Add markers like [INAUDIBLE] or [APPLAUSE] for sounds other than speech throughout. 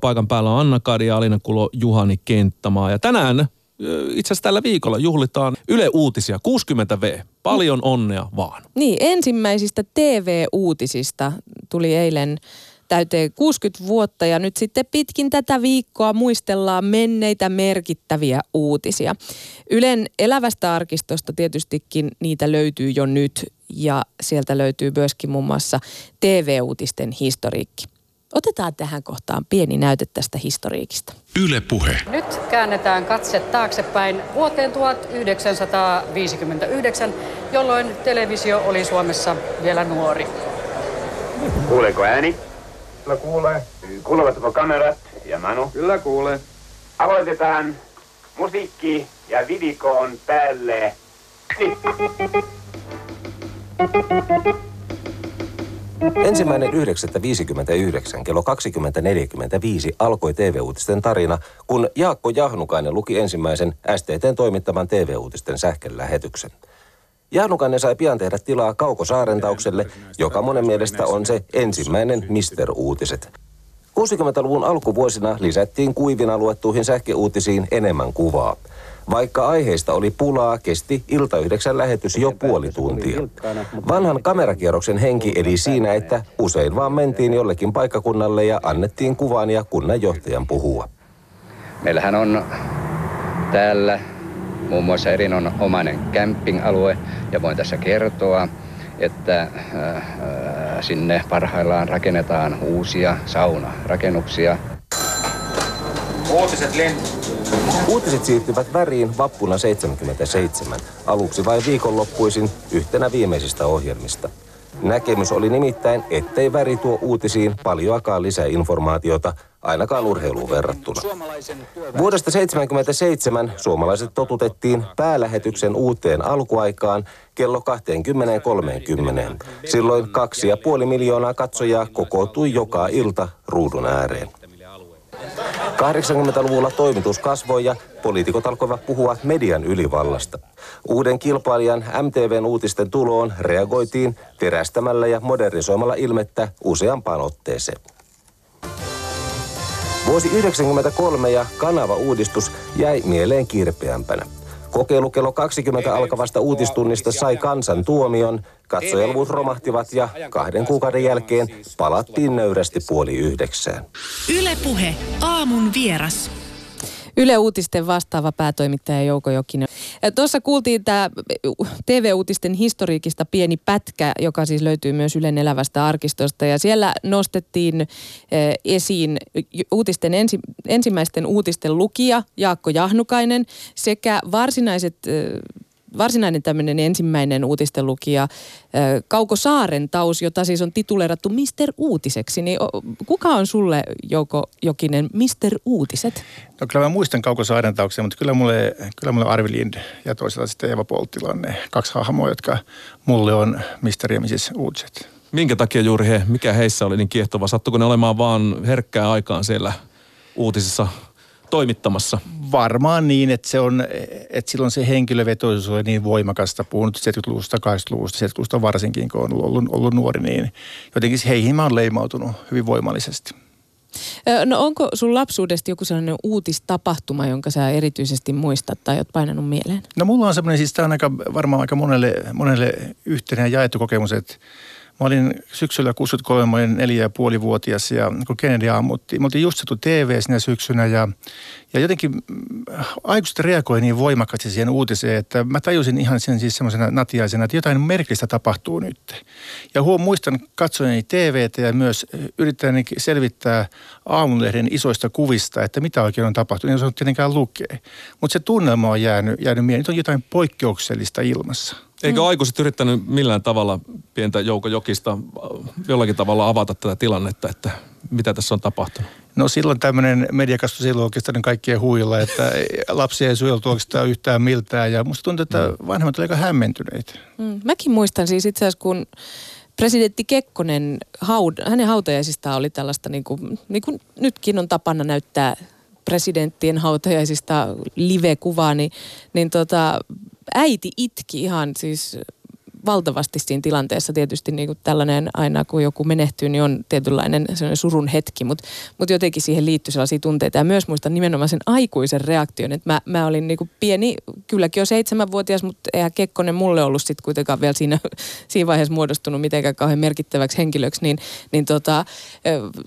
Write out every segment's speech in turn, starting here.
Paikan päällä on Anna Kadi, Alina Kulo, Juhani Kenttämaa. Ja tänään, itse asiassa tällä viikolla, juhlitaan Yle Uutisia 60V. Paljon onnea vaan. Niin, ensimmäisistä TV-uutisista tuli eilen täyteen 60 vuotta ja nyt sitten pitkin tätä viikkoa muistellaan menneitä merkittäviä uutisia. Ylen elävästä arkistosta tietystikin niitä löytyy jo nyt ja sieltä löytyy myöskin muun muassa TV-uutisten historiikki. Otetaan tähän kohtaan pieni näyte tästä historiikista. Yle Puhe. Nyt käännetään katse taaksepäin vuoteen 1959, jolloin televisio oli Suomessa vielä nuori. Kuuleeko ääni? Kyllä kuulee. Kuuluvatko kamerat ja Manu? Kyllä kuulee. Aloitetaan musiikki ja video on päälle. Ensimmäinen 9.59 kello 20.45 alkoi TV-uutisten tarina, kun Jaakko Jahnukainen luki ensimmäisen STTn toimittaman TV-uutisten sähkölähetyksen. Jahnukainen sai pian tehdä tilaa Kauko Saarentaukselle, joka monen mielestä on se ensimmäinen Mister Uutiset. 60-luvun alkuvuosina lisättiin kuivina luettuihin sähköuutisiin enemmän kuvaa. Vaikka aiheista oli pulaa, kesti ilta yhdeksän lähetys jo puoli tuntia. Vanhan kamerakierroksen henki eli siinä, että usein vaan mentiin jollekin paikkakunnalle ja annettiin kuvan ja kunnanjohtajan puhua. Meillähän on täällä muun muassa erinomainen camping-alue ja voin tässä kertoa, että äh, äh, sinne parhaillaan rakennetaan uusia saunarakennuksia. Uutiset lent. Uutiset siirtyvät väriin vappuna 77, aluksi vain viikonloppuisin yhtenä viimeisistä ohjelmista. Näkemys oli nimittäin, ettei väri tuo uutisiin paljoakaan lisäinformaatiota, ainakaan urheiluun verrattuna. Vuodesta 1977 suomalaiset totutettiin päälähetyksen uuteen alkuaikaan kello 20.30. Silloin kaksi ja puoli miljoonaa katsojaa kokoutui joka ilta ruudun ääreen. 80-luvulla toimitus kasvoi ja poliitikot alkoivat puhua median ylivallasta. Uuden kilpailijan MTVn uutisten tuloon reagoitiin terästämällä ja modernisoimalla ilmettä useampaan otteeseen. Vuosi 1993 ja kanava-uudistus jäi mieleen kirpeämpänä. Kokeilu kello 20 alkavasta uutistunnista sai kansan tuomion, katsojaluvut romahtivat ja kahden kuukauden jälkeen palattiin nöyrästi puoli yhdeksään. Yle Puhe. Aamun vieras. Yle Uutisten vastaava päätoimittaja Jouko Jokinen. Tuossa kuultiin tämä TV-uutisten historiikista pieni pätkä, joka siis löytyy myös Ylen elävästä arkistosta. Ja siellä nostettiin eh, esiin uutisten ensi, ensimmäisten uutisten lukija Jaakko Jahnukainen sekä varsinaiset eh, varsinainen tämmöinen ensimmäinen uutisten lukija äh, Kauko Saaren taus, jota siis on tituleerattu Mister Uutiseksi. Niin kuka on sulle, Jouko Jokinen, Mister Uutiset? No kyllä mä muistan Kauko Saaren tauksen, mutta kyllä mulle, kyllä mulle Arvi Lind ja toisaalta sitten Eva Polttila on ne kaksi hahmoa, jotka mulle on Mister ja Mrs. Uutiset. Minkä takia juuri he, mikä heissä oli niin kiehtova? Sattuiko ne olemaan vaan herkkää aikaan siellä uutisissa toimittamassa? Varmaan niin, että, se on, että silloin se henkilövetoisuus oli niin voimakasta, puhun nyt 70-luvusta, 80-luvusta, 70-luvusta varsinkin, kun on ollut, ollut nuori, niin jotenkin heihin mä oon leimautunut hyvin voimallisesti. No onko sun lapsuudesta joku sellainen uutistapahtuma, jonka sä erityisesti muistat tai oot painanut mieleen? No mulla on semmoinen, siis tämä on aika, varmaan aika monelle, monelle yhteinen ja jaettu kokemus, että Mä olin syksyllä 63, mä olin neljä ja puoli vuotias ja kun Kennedy ammuttiin. Me oltiin just saatu TV sinä syksynä ja, ja jotenkin mm, aikuiset reagoi niin voimakkaasti siihen uutiseen, että mä tajusin ihan sen siis semmoisena natiaisena, että jotain merkillistä tapahtuu nyt. Ja huom, muistan katsojani TVtä ja myös yrittäni selvittää aamulehden isoista kuvista, että mitä oikein on tapahtunut. En osannut tietenkään lukea. Mutta se tunnelma on jäänyt, jäänyt mieleen. Nyt on jotain poikkeuksellista ilmassa. Eikö aikuiset yrittänyt millään tavalla pientä Jouko Jokista äh, jollakin tavalla avata tätä tilannetta, että mitä tässä on tapahtunut? No silloin tämmöinen mediakasvu silloin oikeastaan kaikkien huilla, että lapsia ei suojeltu oikeastaan yhtään miltään. Ja musta tuntuu, että vanhemmat olivat aika hämmentyneitä. Mm. Mäkin muistan siis itse asiassa, kun presidentti Kekkonen, haud, hänen hautajaisistaan oli tällaista, niin kuin, niin kuin nytkin on tapana näyttää presidenttien hautajaisista live-kuvaa, niin, niin tota, äiti itki ihan siis valtavasti siinä tilanteessa. Tietysti niin kuin tällainen aina, kun joku menehtyy, niin on tietynlainen surun hetki, mutta mut jotenkin siihen liittyy sellaisia tunteita. Ja myös muistan nimenomaan sen aikuisen reaktion, että mä, mä olin niin kuin pieni, kylläkin jo seitsemänvuotias, mutta eihän Kekkonen mulle ollut sitten kuitenkaan vielä siinä, [LAUGHS] siinä vaiheessa muodostunut mitenkään kauhean merkittäväksi henkilöksi, niin, niin tota,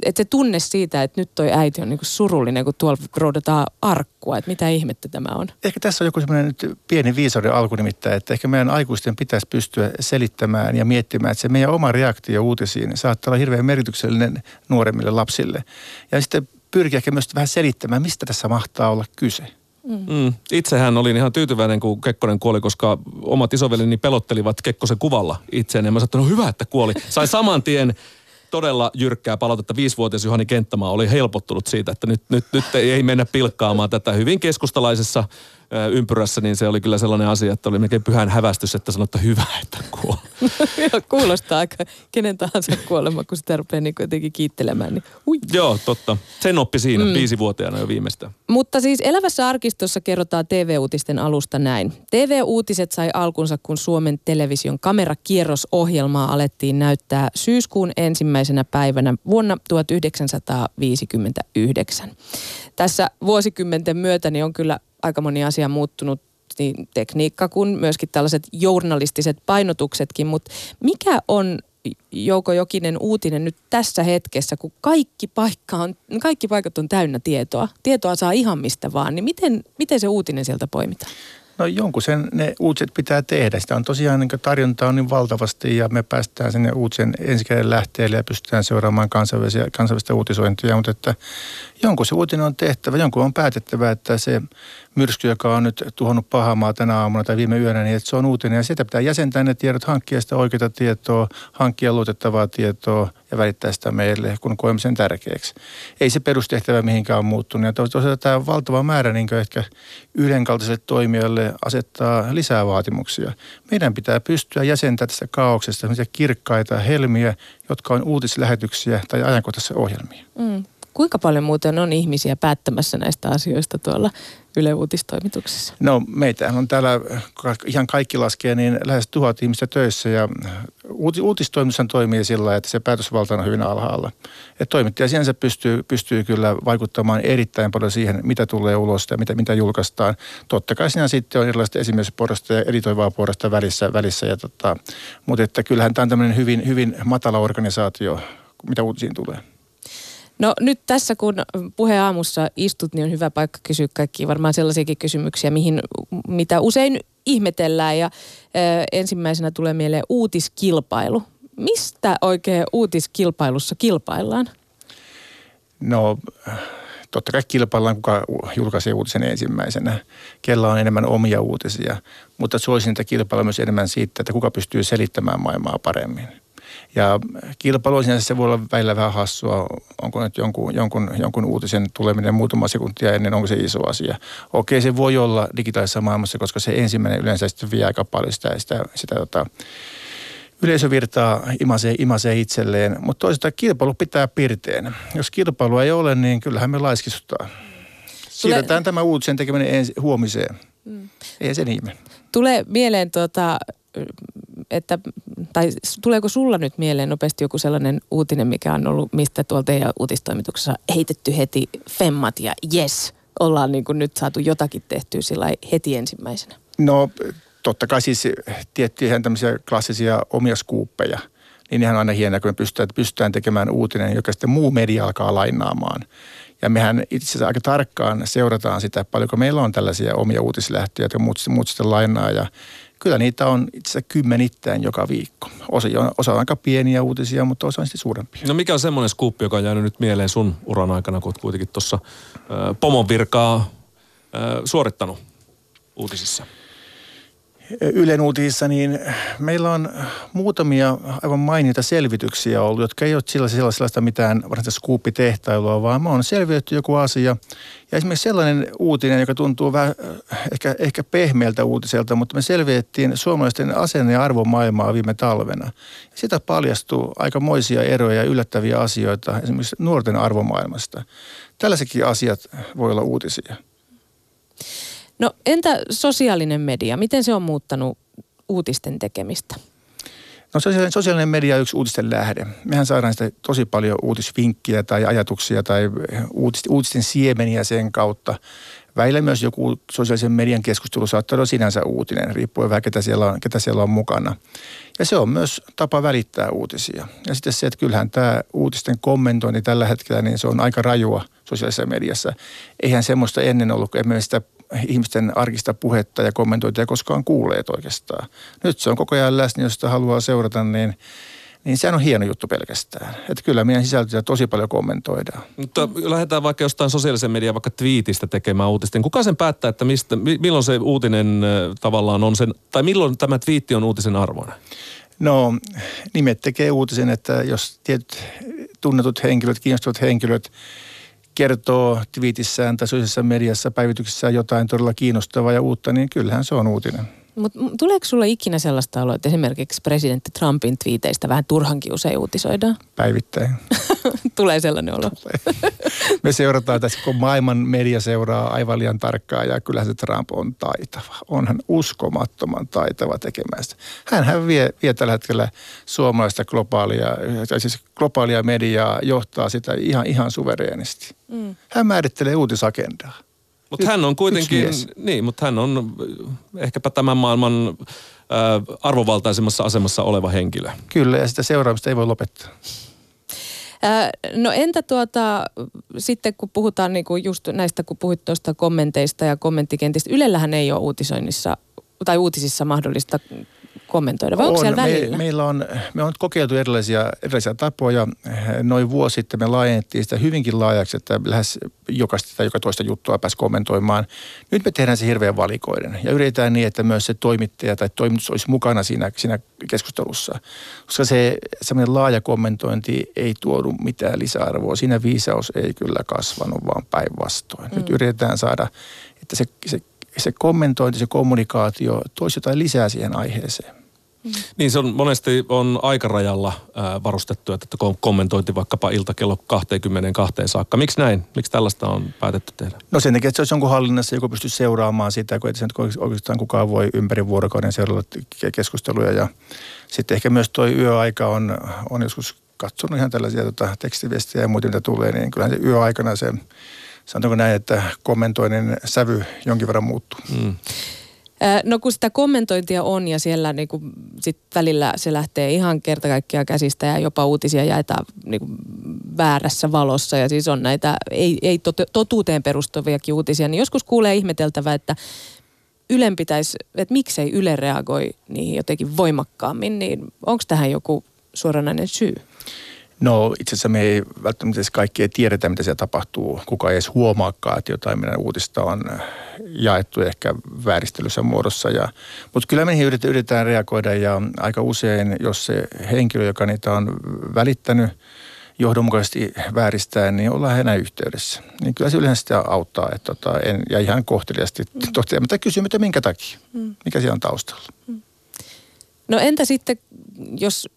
että se tunne siitä, että nyt toi äiti on niin kuin surullinen, kun tuolla roudataan arkkua, että mitä ihmettä tämä on. Ehkä tässä on joku semmoinen pieni viisauden alku nimittäin, että ehkä meidän aikuisten pitäisi pystyä selittämään ja miettimään, että se meidän oma reaktio uutisiin saattaa olla hirveän merkityksellinen nuoremmille lapsille. Ja sitten pyrkiä ehkä myös vähän selittämään, mistä tässä mahtaa olla kyse. Mm. Itsehän olin ihan tyytyväinen, kun Kekkonen kuoli, koska omat isovelini pelottelivat Kekkosen kuvalla itseään. Ja mä sanoin, no hyvä, että kuoli. Sai saman tien todella jyrkkää palautetta. Viisivuotias Juhani Kenttämaa oli helpottunut siitä, että nyt, nyt, nyt ei mennä pilkkaamaan tätä hyvin keskustalaisessa ympyrässä, niin se oli kyllä sellainen asia, että oli melkein pyhän hävästys, että sanoi, hyvä, että kuoli. [LAUGHS] Kuulostaa aika kenen tahansa kuolema, kun sitä rupeaa niin jotenkin kiittelemään. Niin, ui. Joo, totta. Sen oppi siinä, mm. viisivuotiaana jo viimeistä. Mutta siis Elävässä arkistossa kerrotaan TV-uutisten alusta näin. TV-uutiset sai alkunsa, kun Suomen television kamerakierrosohjelmaa alettiin näyttää syyskuun ensimmäisenä päivänä vuonna 1959. Tässä vuosikymmenten myötä niin on kyllä aika moni asia muuttunut niin tekniikka kuin myöskin tällaiset journalistiset painotuksetkin, mutta mikä on Jouko Jokinen uutinen nyt tässä hetkessä, kun kaikki, paikka on, kaikki paikat on täynnä tietoa. Tietoa saa ihan mistä vaan, niin miten, miten se uutinen sieltä poimitaan? No jonkun sen ne uutiset pitää tehdä. Sitä on tosiaan niin tarjontaa on niin valtavasti ja me päästään sinne uutisen ensikäden lähteelle ja pystytään seuraamaan kansainvälisiä, kansainvälistä uutisointia. Mutta että jonkun se uutinen on tehtävä, jonkun on päätettävä, että se myrsky, joka on nyt tuhonnut pahamaa tänä aamuna tai viime yönä, niin että se on uutinen. Ja sieltä pitää jäsentää ne tiedot, hankkia sitä oikeaa tietoa, hankkia luotettavaa tietoa ja välittää sitä meille, kun koemme sen tärkeäksi. Ei se perustehtävä mihinkään ole muuttunut. Ja tosiaan tämä valtava määrä niin ehkä yhdenkaltaiselle toimijalle asettaa lisää vaatimuksia. Meidän pitää pystyä jäsentämään tästä kaauksesta kirkkaita helmiä, jotka on uutislähetyksiä tai ajankohtaisia ohjelmia. Mm. Kuinka paljon muuten on ihmisiä päättämässä näistä asioista tuolla Yle Uutistoimituksessa? No meitä on täällä ihan kaikki laskee niin lähes tuhat ihmistä töissä ja uutistoimitus toimii sillä että se päätösvalta on hyvin alhaalla. Et toimittaja sinänsä pystyy, pystyy kyllä vaikuttamaan erittäin paljon siihen, mitä tulee ulos ja mitä, mitä julkaistaan. Totta kai siinä sitten on erilaista esimiesporrasta ja editoivaa porrasta välissä, välissä ja tota, mutta että kyllähän tämä on tämmöinen hyvin, hyvin matala organisaatio, mitä uutisiin tulee. No nyt tässä, kun puheaamussa istut, niin on hyvä paikka kysyä kaikki varmaan sellaisiakin kysymyksiä, mihin, mitä usein ihmetellään. Ja ö, ensimmäisenä tulee mieleen uutiskilpailu. Mistä oikein uutiskilpailussa kilpaillaan? No totta kai kilpaillaan, kuka julkaisee uutisen ensimmäisenä. Kella on enemmän omia uutisia, mutta suosin, että kilpailla myös enemmän siitä, että kuka pystyy selittämään maailmaa paremmin. Ja kilpailu sinänsä se voi olla välillä vähän hassua, onko nyt jonkun, jonkun, jonkun uutisen tuleminen muutama sekuntia ennen, onko se iso asia. Okei, se voi olla digitaalisessa maailmassa, koska se ensimmäinen yleensä sitten vie aika paljon sitä, sitä, sitä tota, yleisövirtaa imasee, imasee itselleen, mutta toisaalta kilpailu pitää pirteen. Jos kilpailu ei ole, niin kyllähän me laiskistutaan. Siirretään Tule... tämä uutisen tekeminen ensi, huomiseen. Mm. Ei sen ihme. Tulee mieleen tuota, että, tai tuleeko sulla nyt mieleen nopeasti joku sellainen uutinen, mikä on ollut, mistä tuolta teidän uutistoimituksessa heitetty heti femmat ja yes, ollaan niin kuin nyt saatu jotakin tehtyä sillä heti ensimmäisenä? No totta kai siis tiettyjä tämmöisiä klassisia omia skuuppeja, niin ihan aina hienoa, kun me pystytään, pystytään tekemään uutinen, joka sitten muu media alkaa lainaamaan. Ja mehän itse asiassa aika tarkkaan seurataan sitä, paljonko meillä on tällaisia omia uutislähtöjä, jotka muut, muut sitten lainaa. Ja kyllä niitä on itse kymmenittäin joka viikko. Osa on, osa on aika pieniä uutisia, mutta osa on sitten suurempia. No mikä on semmoinen skuppi, joka on jäänyt nyt mieleen sun uran aikana, kun olet kuitenkin tuossa pomon virkaa äh, suorittanut uutisissa? Ylen uutisissa, niin meillä on muutamia aivan mainita selvityksiä ollut, jotka ei ole sellaista, sellaista mitään varsinaista skuuppitehtailua, vaan on selvitetty joku asia. Ja esimerkiksi sellainen uutinen, joka tuntuu vähän ehkä, ehkä pehmeältä uutiselta, mutta me selvitettiin suomalaisten asenne- ja arvomaailmaa viime talvena. Sitä paljastuu aikamoisia eroja ja yllättäviä asioita esimerkiksi nuorten arvomaailmasta. Tällaisetkin asiat voi olla uutisia. No entä sosiaalinen media, miten se on muuttanut uutisten tekemistä? No sosiaalinen, media on yksi uutisten lähde. Mehän saadaan sitä tosi paljon uutisvinkkiä tai ajatuksia tai uutisten, uutisten siemeniä sen kautta. Välillä myös joku sosiaalisen median keskustelu saattaa olla sinänsä uutinen, riippuen vähän ketä siellä, on, ketä siellä on mukana. Ja se on myös tapa välittää uutisia. Ja sitten se, että kyllähän tämä uutisten kommentointi tällä hetkellä, niin se on aika rajua sosiaalisessa mediassa. Eihän semmoista ennen ollut, kun emme sitä ihmisten arkista puhetta ja kommentointia koskaan kuulleet oikeastaan. Nyt se on koko ajan läsnä, jos sitä haluaa seurata, niin niin sehän on hieno juttu pelkästään. Että kyllä meidän sisältöjä tosi paljon kommentoidaan. Mutta lähdetään vaikka jostain sosiaalisen median vaikka twiitistä tekemään uutisten. Kuka sen päättää, että mistä, milloin se uutinen tavallaan on sen, tai milloin tämä twiitti on uutisen arvoinen? No nimet tekee uutisen, että jos tietyt tunnetut henkilöt, kiinnostuvat henkilöt kertoo twiitissään tai sosiaalisessa mediassa päivityksessään jotain todella kiinnostavaa ja uutta, niin kyllähän se on uutinen. Mutta tuleeko sulla ikinä sellaista oloa, että esimerkiksi presidentti Trumpin twiiteistä vähän turhankin usein uutisoidaan? Päivittäin. [LAUGHS] Tulee sellainen olo. Tulee. Me seurataan tässä, kun maailman media seuraa aivan liian tarkkaan ja kyllä se Trump on taitava. Onhan uskomattoman taitava tekemään sitä. Hänhän vie, vie tällä hetkellä suomalaista globaalia, siis globaalia mediaa, johtaa sitä ihan, ihan suvereenisti. Mm. Hän määrittelee uutisagendaa. Mutta hän on kuitenkin, niin, mutta hän on ehkäpä tämän maailman äh, arvovaltaisemmassa asemassa oleva henkilö. Kyllä, ja sitä seuraamista ei voi lopettaa. No entä tuota, sitten kun puhutaan niinku just näistä, kun puhuit tuosta kommenteista ja kommenttikentistä, Ylellähän ei ole uutisoinnissa tai uutisissa mahdollista kommentoida, vai on, onko siellä välillä? Me, meillä on, me on kokeiltu erilaisia, erilaisia tapoja. Noin vuosi sitten me laajennettiin sitä hyvinkin laajaksi, että lähes jokaista tai joka toista juttua pääsi kommentoimaan. Nyt me tehdään se hirveän valikoiden ja yritetään niin, että myös se toimittaja tai toimitus olisi mukana siinä, siinä keskustelussa. Koska se semmoinen laaja kommentointi ei tuodu mitään lisäarvoa. Siinä viisaus ei kyllä kasvanut, vaan päinvastoin. Mm. Nyt yritetään saada, että se, se se kommentointi, se kommunikaatio toisi jotain lisää siihen aiheeseen. Mm. Niin se on monesti on aikarajalla ää, varustettu, että kommentointi vaikkapa ilta kello 22 saakka. Miksi näin? Miksi tällaista on päätetty tehdä? No sen takia, että se olisi jonkun hallinnassa, joku pystyy seuraamaan sitä, kun ei oikeastaan kukaan voi ympäri vuorokauden seurata keskusteluja. Ja sitten ehkä myös tuo yöaika on, on joskus katsonut ihan tällaisia tota, tekstiviestejä ja muita, mitä tulee, niin kyllähän se yöaikana se sanotaanko näin, että kommentoinnin sävy jonkin verran muuttuu. Mm. No kun sitä kommentointia on ja siellä niin kuin sit välillä se lähtee ihan kerta kaikkiaan käsistä ja jopa uutisia jaetaan niin kuin väärässä valossa ja siis on näitä ei, ei totuuteen perustuviakin uutisia, niin joskus kuulee ihmeteltävä, että Ylen pitäisi, että miksei Yle reagoi niihin jotenkin voimakkaammin, niin onko tähän joku suoranainen syy? No itse asiassa me ei välttämättä kaikki ei tiedetä, mitä siellä tapahtuu. Kuka ei edes huomaakaan, että jotain meidän uutista on jaettu ehkä vääristelyssä muodossa. Ja, mutta kyllä me yritetään reagoida ja aika usein, jos se henkilö, joka niitä on välittänyt, johdonmukaisesti vääristää, niin ollaan hänen yhteydessä. Niin kyllä se yleensä sitä auttaa että tota, en, ja ihan kohteliasti mm. toteamatta kysyä, että minkä takia, mm. mikä siellä on taustalla. Mm. No entä sitten, jos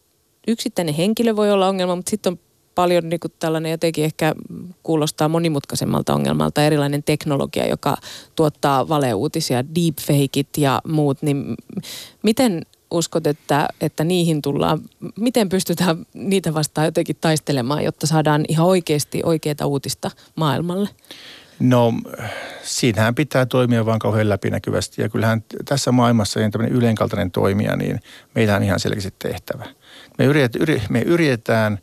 yksittäinen henkilö voi olla ongelma, mutta sitten on paljon niin kuin tällainen jotenkin ehkä kuulostaa monimutkaisemmalta ongelmalta erilainen teknologia, joka tuottaa valeuutisia, deepfakeit ja muut, niin miten uskot, että, että niihin tullaan, miten pystytään niitä vastaan jotenkin taistelemaan, jotta saadaan ihan oikeasti oikeaa uutista maailmalle? No siinähän pitää toimia vaan kauhean läpinäkyvästi ja kyllähän tässä maailmassa niin tämmöinen ylenkaltainen toimija, niin meillä on ihan selkeästi tehtävä. Me, yritet, yri, me yritetään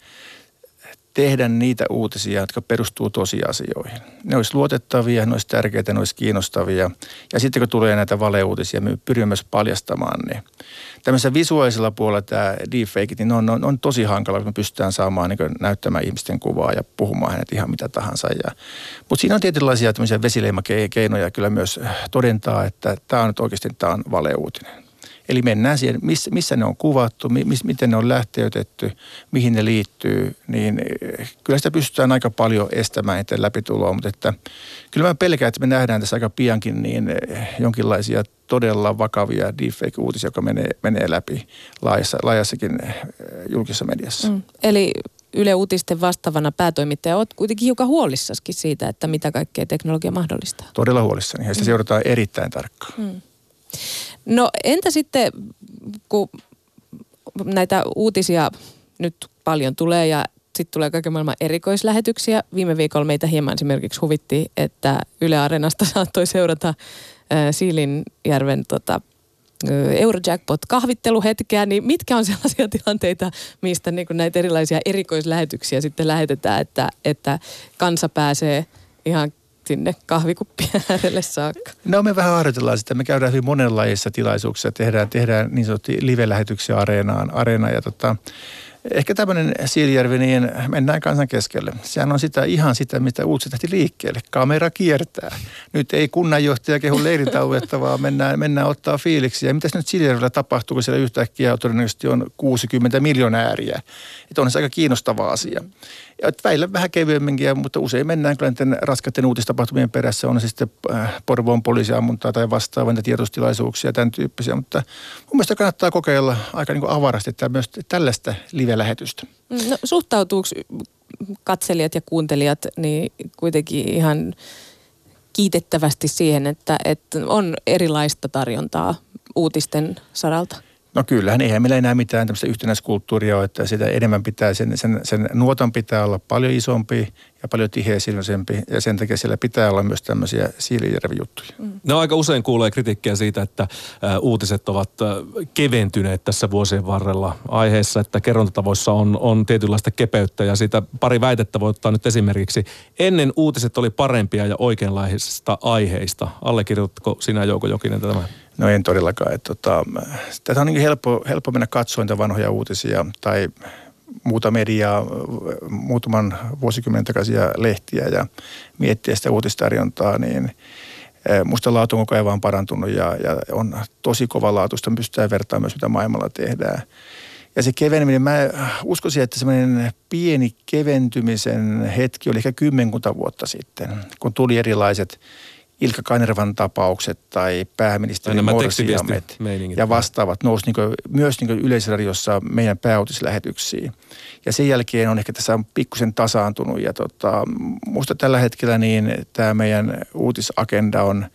tehdä niitä uutisia, jotka perustuu tosiasioihin. Ne olisi luotettavia, ne olisi tärkeitä, ne olisi kiinnostavia. Ja sitten kun tulee näitä valeuutisia, me pyrimme myös paljastamaan ne. Tämmöisellä visuaalisella puolella tämä deepfake, niin on, on, on tosi hankala, kun me pystytään saamaan niin näyttämään ihmisten kuvaa ja puhumaan hänet ihan mitä tahansa. Ja, mutta siinä on tietynlaisia tämmöisiä vesileimakeinoja kyllä myös todentaa, että tämä on nyt oikeasti tämä on valeuutinen. Eli mennään siihen, missä, missä ne on kuvattu, miss, miten ne on lähteytetty, mihin ne liittyy, niin eh, kyllä sitä pystytään aika paljon estämään eteen läpituloa, mutta että kyllä mä pelkään, että me nähdään tässä aika piankin niin eh, jonkinlaisia todella vakavia deepfake-uutisia, joka menee, menee läpi laajassa, laajassakin eh, julkisessa mediassa. Mm. Eli Yle Uutisten vastaavana päätoimittaja olet kuitenkin hiukan huolissaskin siitä, että mitä kaikkea teknologia mahdollistaa. Todella huolissani ja sitä mm. seurataan erittäin tarkkaan. Mm. No entä sitten, kun näitä uutisia nyt paljon tulee ja sitten tulee kaiken maailman erikoislähetyksiä. Viime viikolla meitä hieman esimerkiksi huvitti, että Yle Areenasta [LAUGHS] saattoi seurata Siilinjärven tota, Eurojackpot-kahvitteluhetkeä, niin mitkä on [LAUGHS] sellaisia tilanteita, mistä niin näitä erilaisia erikoislähetyksiä sitten lähetetään, että, että kansa pääsee ihan sinne kahvikuppien äärelle saakka? No me vähän harjoitellaan sitä. Me käydään hyvin monenlaisissa tilaisuuksissa. Tehdään, tehdään niin sanottuja live-lähetyksiä areenaan. Areena ja tota, Ehkä tämmöinen Siilijärvi, niin mennään kansan keskelle. Sehän on sitä, ihan sitä, mitä uutiset lähti liikkeelle. Kamera kiertää. Nyt ei kunnanjohtaja kehu leirintäaluetta, vaan mennään, mennään ottaa fiiliksi. Ja mitäs nyt Siilijärvellä tapahtuu, kun siellä yhtäkkiä todennäköisesti on 60 miljonääriä. Että on se aika kiinnostava asia. Ja väillä vähän kevyemminkin, mutta usein mennään kyllä näiden raskaiden uutistapahtumien perässä. On se sitten äh, Porvoon poliisiammuntaa tai vastaavaa tiedostilaisuuksia, tämän tyyppisiä. Mutta mun mielestä kannattaa kokeilla aika niin kuin avarasti että myös tällaista live-lähetystä. No, suhtautuuko katselijat ja kuuntelijat niin kuitenkin ihan kiitettävästi siihen, että, että on erilaista tarjontaa uutisten saralta? No kyllähän, eihän meillä enää mitään tämmöistä yhtenäiskulttuuria ole, että sitä enemmän pitää, sen, sen, sen nuotan pitää olla paljon isompi ja paljon tiheäsilmäisempi ja sen takia siellä pitää olla myös tämmöisiä siilijärvijuttuja. Mm. No aika usein kuulee kritiikkiä siitä, että uutiset ovat keventyneet tässä vuosien varrella aiheessa, että kerrontatavoissa on, on tietynlaista kepeyttä ja siitä pari väitettä voi ottaa nyt esimerkiksi. Ennen uutiset oli parempia ja oikeanlaisista aiheista. Allekirjoitatko sinä Jouko Jokinen tämä? No en todellakaan. Että, tota, tätä on niin helppo, helppo mennä katsomaan niitä vanhoja uutisia tai muuta mediaa, muutaman vuosikymmenen takaisia lehtiä ja miettiä sitä uutistarjontaa, niin eh, musta laatu on koko ajan vaan parantunut ja, ja on tosi kova laatuista. Pystytään vertaamaan myös, mitä maailmalla tehdään. Ja se keveneminen, mä uskoisin, että semmoinen pieni keventymisen hetki oli ehkä kymmenkunta vuotta sitten, kun tuli erilaiset Ilkka Kanervan tapaukset tai pääministeri Morsiamet ja vastaavat nousi niin myös niin yleisradiossa meidän pääuutislähetyksiin. Ja sen jälkeen on ehkä tässä on pikkusen tasaantunut ja tota, musta tällä hetkellä niin tämä meidän uutisagenda on,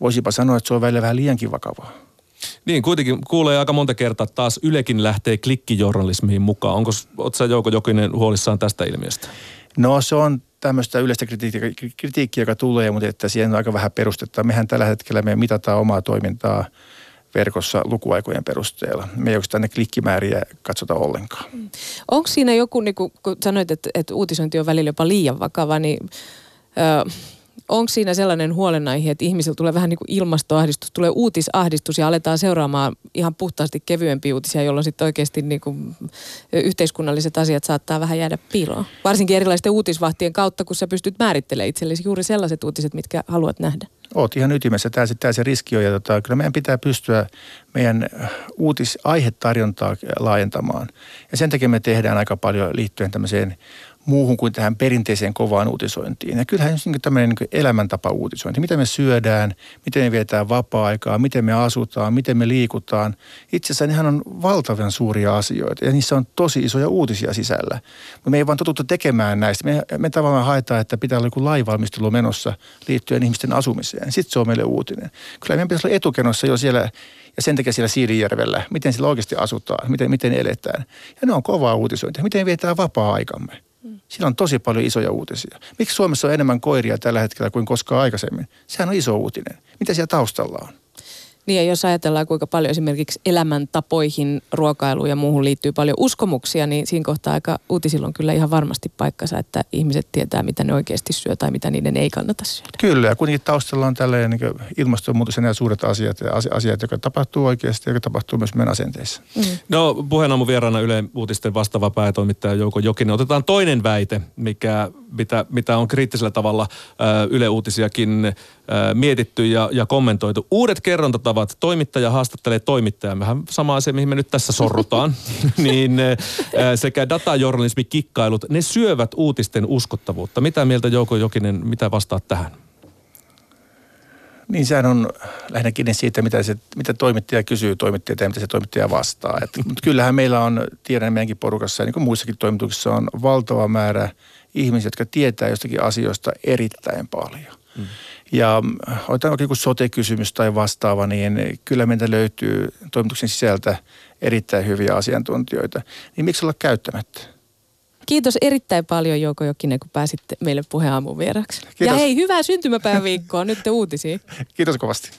voisipa sanoa, että se on välillä vähän liiankin vakavaa. Niin, kuitenkin kuulee aika monta kertaa taas Ylekin lähtee klikkijournalismiin mukaan. Onko, oletko Jouko Jokinen huolissaan tästä ilmiöstä? No se on tämmöistä yleistä kritiikkiä, kritiikkiä, joka tulee, mutta että siihen on aika vähän perustetta. Mehän tällä hetkellä me mitataan omaa toimintaa verkossa lukuaikojen perusteella. Me ei oikeastaan ne klikkimääriä katsota ollenkaan. Mm. Onko siinä joku, niin kun sanoit, että, että uutisointi on välillä jopa liian vakava, niin... Öö, onko siinä sellainen huolenaihe, että ihmisillä tulee vähän niin kuin ilmastoahdistus, tulee uutisahdistus ja aletaan seuraamaan ihan puhtaasti kevyempiä uutisia, jolloin sitten oikeasti niin kuin yhteiskunnalliset asiat saattaa vähän jäädä piiloon. Varsinkin erilaisten uutisvahtien kautta, kun sä pystyt määrittelemään itsellesi juuri sellaiset uutiset, mitkä haluat nähdä. Oot ihan ytimessä. Tämä, tämä se riski on ja tota, kyllä meidän pitää pystyä meidän uutisaihetarjontaa laajentamaan. Ja sen takia me tehdään aika paljon liittyen tämmöiseen muuhun kuin tähän perinteiseen kovaan uutisointiin. Ja kyllähän niin tämmöinen niin elämäntapa uutisointi. Miten me syödään, miten me vietään vapaa-aikaa, miten me asutaan, miten me liikutaan. Itse asiassa nehän on valtavan suuria asioita ja niissä on tosi isoja uutisia sisällä. Me ei vaan totuttu tekemään näistä. Me, me tavallaan haetaan, että pitää olla joku lainvalmistelu menossa liittyen ihmisten asumiseen. Sitten se on meille uutinen. Kyllä meidän pitäisi olla etukenossa jo siellä ja sen takia siellä Siirijärvellä, miten siellä oikeasti asutaan, miten, miten eletään. Ja ne on kovaa uutisointia. Miten vietään vapaa-aikamme. Siinä on tosi paljon isoja uutisia. Miksi Suomessa on enemmän koiria tällä hetkellä kuin koskaan aikaisemmin? Sehän on iso uutinen. Mitä siellä taustalla on? Niin ja jos ajatellaan kuinka paljon esimerkiksi elämäntapoihin, ruokailuun ja muuhun liittyy paljon uskomuksia, niin siinä kohtaa aika uutisilla on kyllä ihan varmasti paikkansa, että ihmiset tietää, mitä ne oikeasti syö tai mitä niiden ei kannata syödä. Kyllä ja kuitenkin taustalla on tällainen niin ilmastonmuutos ja nämä suuret asiat, ja asiat, jotka tapahtuu oikeasti ja jotka tapahtuu myös meidän asenteissa. Mm. No puheenaamu vieraana Yle Uutisten vastaava päätoimittaja Jouko Jokinen. Otetaan toinen väite, mikä, mitä, mitä on kriittisellä tavalla äh, Yle Uutisiakin äh, mietitty ja, ja kommentoitu. Uudet kerrontatavat tavat. Toimittaja haastattelee toimittajaa, vähän sama asia, mihin me nyt tässä sorrutaan, [LAUGHS] niin sekä datajournalismi kikkailut, ne syövät uutisten uskottavuutta. Mitä mieltä Jouko Jokinen, mitä vastaat tähän? Niin sehän on lähinnä kiinni siitä, mitä, se, mitä toimittaja kysyy toimittajalta ja mitä se toimittaja vastaa. Et, mutta kyllähän meillä on, tiedän meidänkin porukassa ja niin kuin muissakin toimituksissa on valtava määrä ihmisiä, jotka tietää jostakin asioista erittäin paljon. Mm. Ja otetaan joku sote-kysymys tai vastaava, niin kyllä meiltä löytyy toimituksen sisältä erittäin hyviä asiantuntijoita. Niin miksi olla käyttämättä? Kiitos erittäin paljon Jouko Jokinen, kun pääsitte meille puheen aamun vieraksi. Kiitos. Ja hei, hyvää syntymäpäiväviikkoa nyt uutisiin. [LAUGHS] Kiitos kovasti.